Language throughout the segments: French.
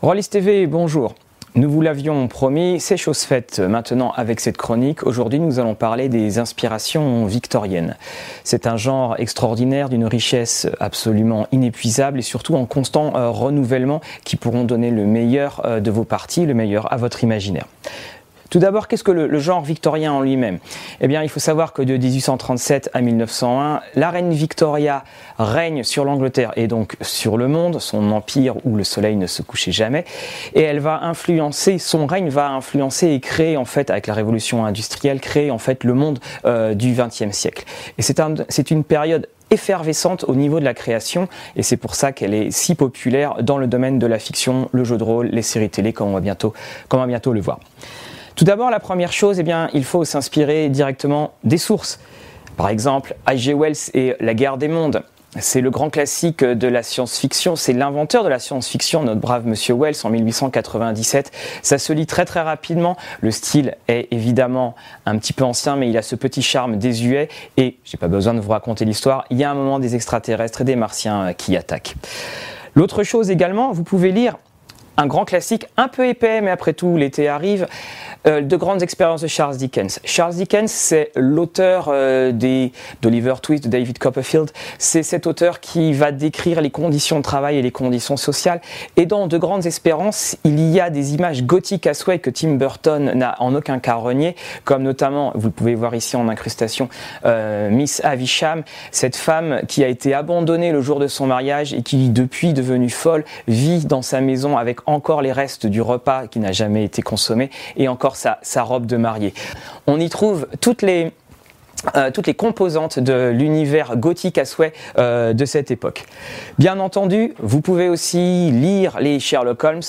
Rollis TV, bonjour. Nous vous l'avions promis, c'est chose faite maintenant avec cette chronique. Aujourd'hui, nous allons parler des inspirations victoriennes. C'est un genre extraordinaire d'une richesse absolument inépuisable et surtout en constant euh, renouvellement qui pourront donner le meilleur euh, de vos parties, le meilleur à votre imaginaire. Tout d'abord, qu'est-ce que le, genre victorien en lui-même? Eh bien, il faut savoir que de 1837 à 1901, la reine Victoria règne sur l'Angleterre et donc sur le monde, son empire où le soleil ne se couchait jamais, et elle va influencer, son règne va influencer et créer en fait, avec la révolution industrielle, créer en fait le monde euh, du XXe siècle. Et c'est un, une période effervescente au niveau de la création et c'est pour ça qu'elle est si populaire dans le domaine de la fiction, le jeu de rôle, les séries télé comme on va bientôt, comme on va bientôt le voir. Tout d'abord, la première chose, eh bien, il faut s'inspirer directement des sources. Par exemple, H.G. Wells et La guerre des mondes. C'est le grand classique de la science-fiction, c'est l'inventeur de la science-fiction, notre brave monsieur Wells en 1897. Ça se lit très très rapidement, le style est évidemment un petit peu ancien mais il a ce petit charme désuet et j'ai pas besoin de vous raconter l'histoire, il y a un moment des extraterrestres et des martiens qui attaquent. L'autre chose également, vous pouvez lire un grand classique, un peu épais, mais après tout, l'été arrive, euh, de grandes expériences de Charles Dickens. Charles Dickens, c'est l'auteur euh, d'Oliver Twist, de David Copperfield. C'est cet auteur qui va décrire les conditions de travail et les conditions sociales. Et dans De grandes espérances, il y a des images gothiques à souhait que Tim Burton n'a en aucun cas renié, comme notamment, vous pouvez voir ici en incrustation, euh, Miss Avisham, cette femme qui a été abandonnée le jour de son mariage et qui, depuis devenue folle, vit dans sa maison avec encore les restes du repas qui n'a jamais été consommé et encore sa, robe de mariée. On y trouve toutes les, euh, composantes de l'univers gothique à souhait euh, de cette époque. Bien entendu, vous pouvez aussi lire les Sherlock Holmes,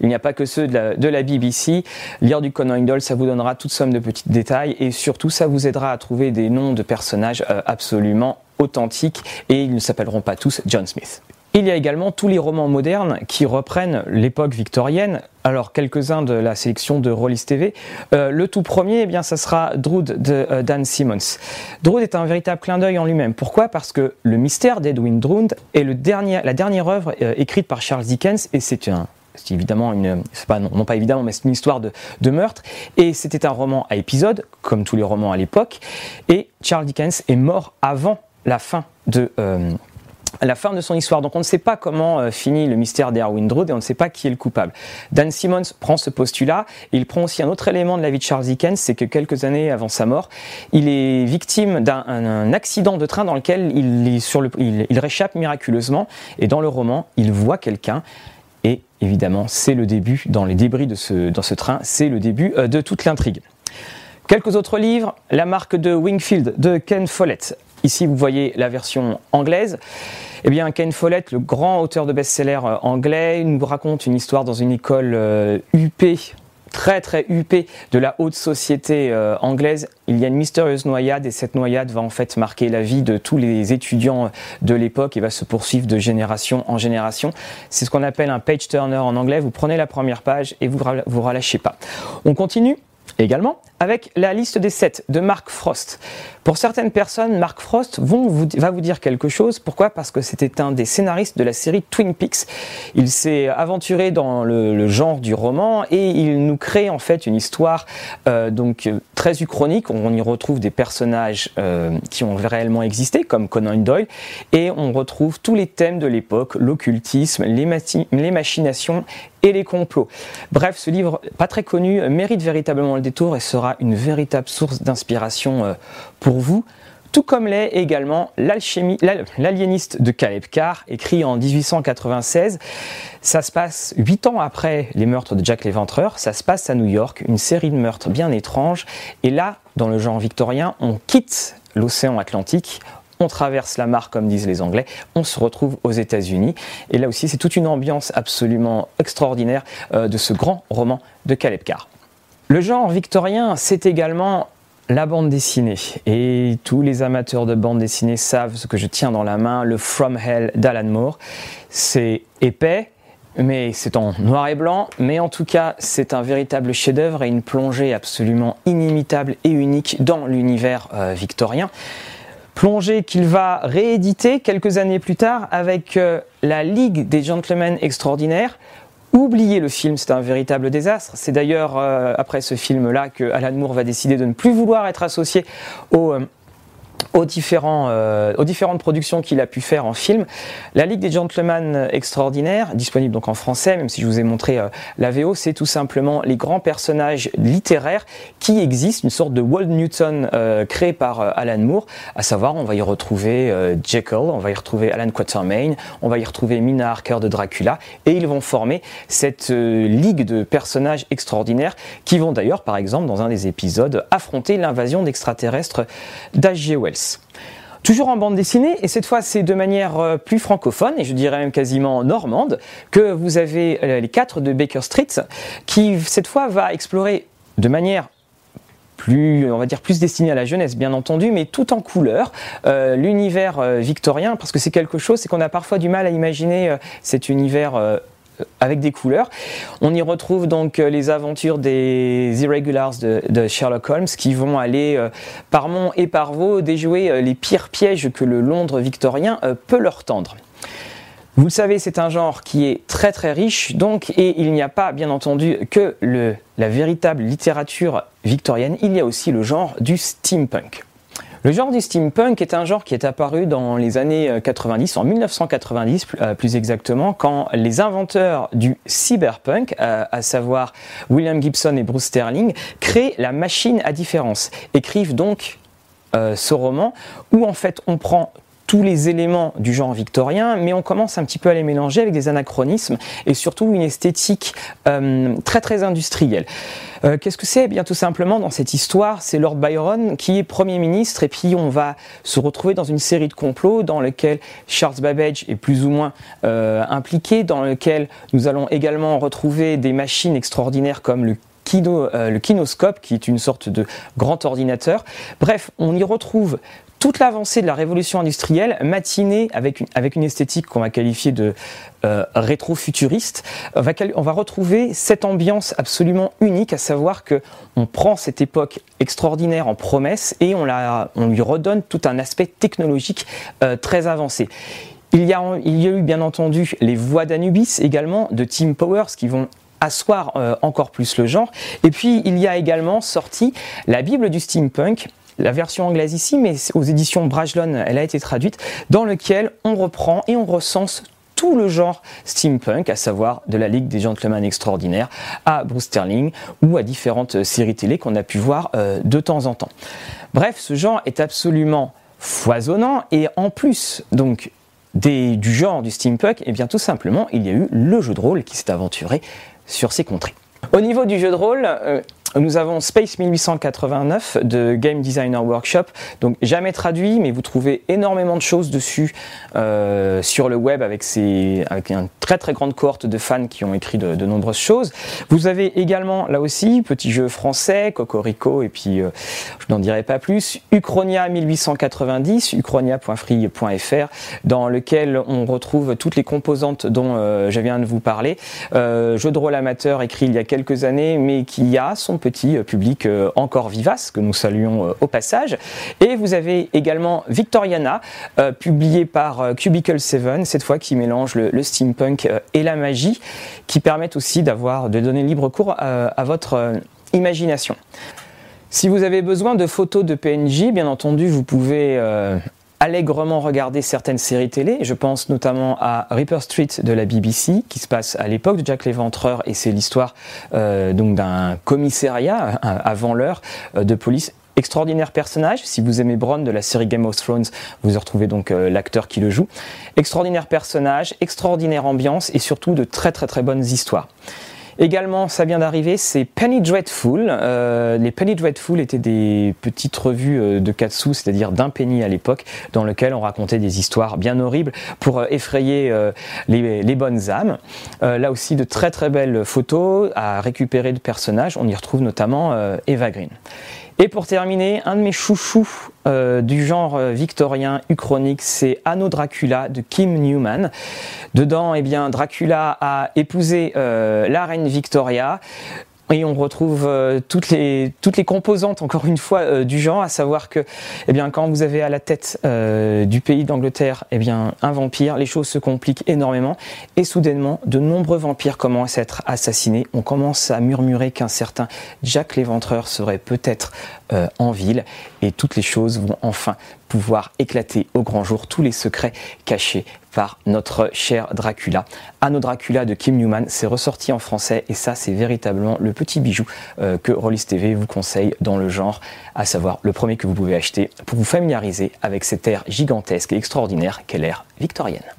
il n'y a pas que ceux de la, BBC. Lire du Conan Doyle, ça vous donnera toute somme de petits détails et surtout ça vous aidera à trouver des noms de personnages euh, absolument authentiques et ils ne s'appelleront pas tous John Smith. Il y a également tous les romans modernes qui reprennent l'époque victorienne. Alors quelques-uns de la sélection de Rollis TV. Euh, le tout premier, eh bien, ça sera Drood de euh, Dan Simmons. Drood est un véritable clin d'œil en lui-même. Pourquoi? Parce que Le mystère d'Edwin Drood est le dernier, la dernière œuvre euh, écrite par Charles Dickens et c'est un, évidemment une, pas, non, pas évidemment, mais c'est une histoire de, de, meurtre. Et c'était un roman à épisodes, comme tous les romans à l'époque. Et Charles Dickens est mort avant la fin de, la fin de son histoire. Donc on ne sait pas comment euh, finit le mystère d'Erwin Drood et on ne sait pas qui est le coupable. Dan Simmons prend ce postulat et il prend aussi un autre élément de la vie de Charles Dickens, c'est que quelques années avant sa mort, il est victime d'un accident de train dans lequel il, sur le, il, réchappe miraculeusement et dans le roman, il voit quelqu'un et évidemment c'est le début, dans les débris de ce, dans ce train, c'est le début euh, de toute l'intrigue. Quelques autres livres, La marque de Wingfield de Ken Follett. Ici, vous voyez la version anglaise. Eh bien, Ken Follett, le grand auteur de best-seller euh, anglais, nous raconte une histoire dans une école euh, très très UP de la haute société euh, anglaise. Il y a une mystérieuse noyade et cette noyade va en fait marquer la vie de tous les étudiants de l'époque et va se poursuivre de génération en génération. C'est ce qu'on appelle un page turner en anglais. Vous prenez la première page et vous vous relâchez pas. On continue également avec la liste des 7 de Mark Frost. Pour certaines personnes, Mark Frost va vous dire quelque chose. Pourquoi? Parce que c'était un des scénaristes de la série Twin Peaks. Il s'est aventuré dans le, genre du roman et il nous crée en fait une histoire euh, donc très uchronique. On y retrouve des personnages euh, qui ont réellement existé, comme Conan Doyle, et on retrouve tous les thèmes de l'époque, l'occultisme, les machinations et les complots. Bref, ce livre, pas très connu, mérite véritablement le détour et sera une véritable source d'inspiration euh, pour vous. Tout comme l'est également L'Aliéniste de Caleb Carr, écrit en 1896. Ça se passe huit ans après les meurtres de Jack l'Éventreur. Ça se passe à New York, une série de meurtres bien étranges. Et là, dans le genre victorien, on quitte l'océan Atlantique, on traverse la mare comme disent les Anglais, on se retrouve aux États-Unis. Et là aussi, c'est toute une ambiance absolument extraordinaire euh, de ce grand roman de Caleb Carr. Le genre victorien, c'est également la bande dessinée. Et tous les amateurs de bande dessinée savent ce que je tiens dans la main, le From Hell d'Alan Moore. C'est épais, mais c'est en noir et blanc, mais en tout cas c'est un véritable chef-d'œuvre et une plongée absolument inimitable et unique dans l'univers euh, victorien. Plongée qu'il va rééditer quelques années plus tard avec euh, la Ligue des Gentlemen Extraordinaires, Oubliez le film, c'est un véritable désastre. C'est d'ailleurs après ce film-là que Alan Moore va décider de ne plus vouloir être associé au aux, différents, euh, aux différentes productions qu'il a pu faire en film. La Ligue des Gentlemen Extraordinaires, disponible donc en français, même si je vous ai montré euh, la VO, c'est tout simplement les grands personnages littéraires qui existent, une sorte de Walt Newton euh, créé par Alan Moore, à savoir on va y retrouver Jekyll, on va y retrouver Alan Quatermain, on va y retrouver Mina Harker de Dracula, et ils vont former cette ligue de personnages extraordinaires qui vont d'ailleurs, par exemple, dans un des épisodes, affronter l'invasion d'extraterrestres d'H.G. Toujours en bande dessinée, et cette fois c'est de manière euh, plus francophone, et je dirais même quasiment normande, que vous avez euh, les quatre de Baker Street, qui cette fois va explorer de manière plus, on va dire, plus destinée à la jeunesse, bien entendu, mais tout en couleur, euh, l'univers victorien, parce que c'est quelque chose, c'est qu'on a parfois du mal à imaginer cet univers avec des couleurs. On y retrouve donc euh, les aventures des Irregulars de, Sherlock Holmes qui vont aller euh, par Mont et par Vaux déjouer euh, les pires pièges que le Londres victorien peut leur tendre. Vous le savez, c'est un genre qui est très très riche, donc, et il n'y a pas, bien entendu, que le, la véritable littérature victorienne, il y a aussi le genre du steampunk. Le genre du steampunk est un genre qui est apparu dans les années 90, euh, en 1990 euh, plus exactement, quand les inventeurs du cyberpunk, euh, à savoir William Gibson et Bruce Sterling, créent la machine à différence, écrivent donc ce roman où en fait on prend tous les éléments du genre victorien, mais on commence un petit peu à les mélanger avec des anachronismes et surtout une esthétique euh, très très industrielle. Euh, qu'est-ce que c'est? Eh Bien tout simplement dans cette histoire, c'est Lord Byron qui est Premier ministre et puis on va se retrouver dans une série de complots dans lequel Charles Babbage est plus ou moins euh, impliqué, dans lequel nous allons également retrouver des machines extraordinaires comme le kinoscope, qui est une sorte de grand ordinateur. Bref, on y retrouve toute l'avancée de la révolution industrielle matinée avec une, esthétique qu'on va qualifier de euh, rétro-futuriste, on va, retrouver cette ambiance absolument unique, à savoir que on prend cette époque extraordinaire en promesse et on, lui redonne tout un aspect technologique euh, très avancé. Il y, a, il y a eu bien entendu les voix d'Anubis également de Tim Powers qui vont asseoir euh, encore plus le genre. Et puis il y a également sorti la Bible du steampunk la version anglaise ici, mais aux éditions Brajlon, elle a été traduite, dans lequel on reprend et on recense tout le genre steampunk, à savoir de la Ligue des Gentlemen Extraordinaires à Bruce Sterling ou à différentes séries télé qu'on a pu voir euh, de temps en temps. Bref, ce genre est absolument foisonnant et en plus donc du genre du steampunk, et eh bien tout simplement il y a eu le jeu de rôle qui s'est aventuré sur ces contrées. Au niveau du jeu de rôle, euh, nous avons Space 1889 de Game Designer Workshop, donc jamais traduit, mais vous trouvez énormément de choses dessus euh, sur le web avec, ces, avec une très très grande cohorte de fans qui ont écrit de, nombreuses choses. Vous avez également là aussi petit jeu français, Cocorico, et puis euh, je n'en dirai pas plus, Uchronia 1890, uchronia.free.fr, dans lequel on retrouve toutes les composantes dont euh, je viens de vous parler. jeu de rôle amateur écrit il y a quelques années, mais qui a son petit euh, public euh, encore vivace, que nous saluons euh, au passage. Et vous avez également Victoriana, publié par Cubicle 7, cette fois qui mélange le, steampunk et la magie, qui permettent aussi d'avoir, de donner libre cours à, votre imagination. Si vous avez besoin de photos de PNJ, bien entendu, vous pouvez allègrement regarder certaines séries télé. Je pense notamment à Ripper Street de la BBC, qui se passe à l'époque de Jack l'Éventreur, et c'est l'histoire euh, donc d'un commissariat euh, avant l'heure euh, de police extraordinaire personnage. Si vous aimez Bron de la série Game of Thrones, vous retrouvez donc l'acteur qui le joue. Extraordinaire personnage, extraordinaire ambiance et surtout de très très très bonnes histoires. Également, ça vient d'arriver, c'est Penny Dreadful. Euh, les Penny Dreadful étaient des petites revues euh, de Katsu, c'est-à-dire d'un penny à l'époque, dans lequel on racontait des histoires bien horribles pour euh, effrayer les, bonnes âmes. là aussi, de très très belles photos à récupérer de personnages. On y retrouve notamment Eva Green. Et pour terminer, un de mes chouchous euh, du genre euh, victorien uchronique, c'est Anno Dracula de Kim Newman. Dedans, eh bien, Dracula a épousé euh, la reine Victoria. Et on retrouve euh, toutes, les, toutes les composantes, encore une fois, euh, du genre, à savoir que eh bien, quand vous avez à la tête euh, du pays d'Angleterre eh bien, un vampire, les choses se compliquent énormément, et soudainement, de nombreux vampires commencent à être assassinés. On commence à murmurer qu'un certain Jack l'Éventreur serait peut-être en ville, et toutes les choses vont enfin pouvoir éclater au grand jour tous les secrets cachés par notre cher Dracula. Anno Dracula de Kim Newman, c'est ressorti en français et ça c'est véritablement le petit bijou euh, que Rollis TV vous conseille dans le genre, à savoir le premier que vous pouvez acheter pour vous familiariser avec cette ère gigantesque et extraordinaire qu'est l'ère victorienne.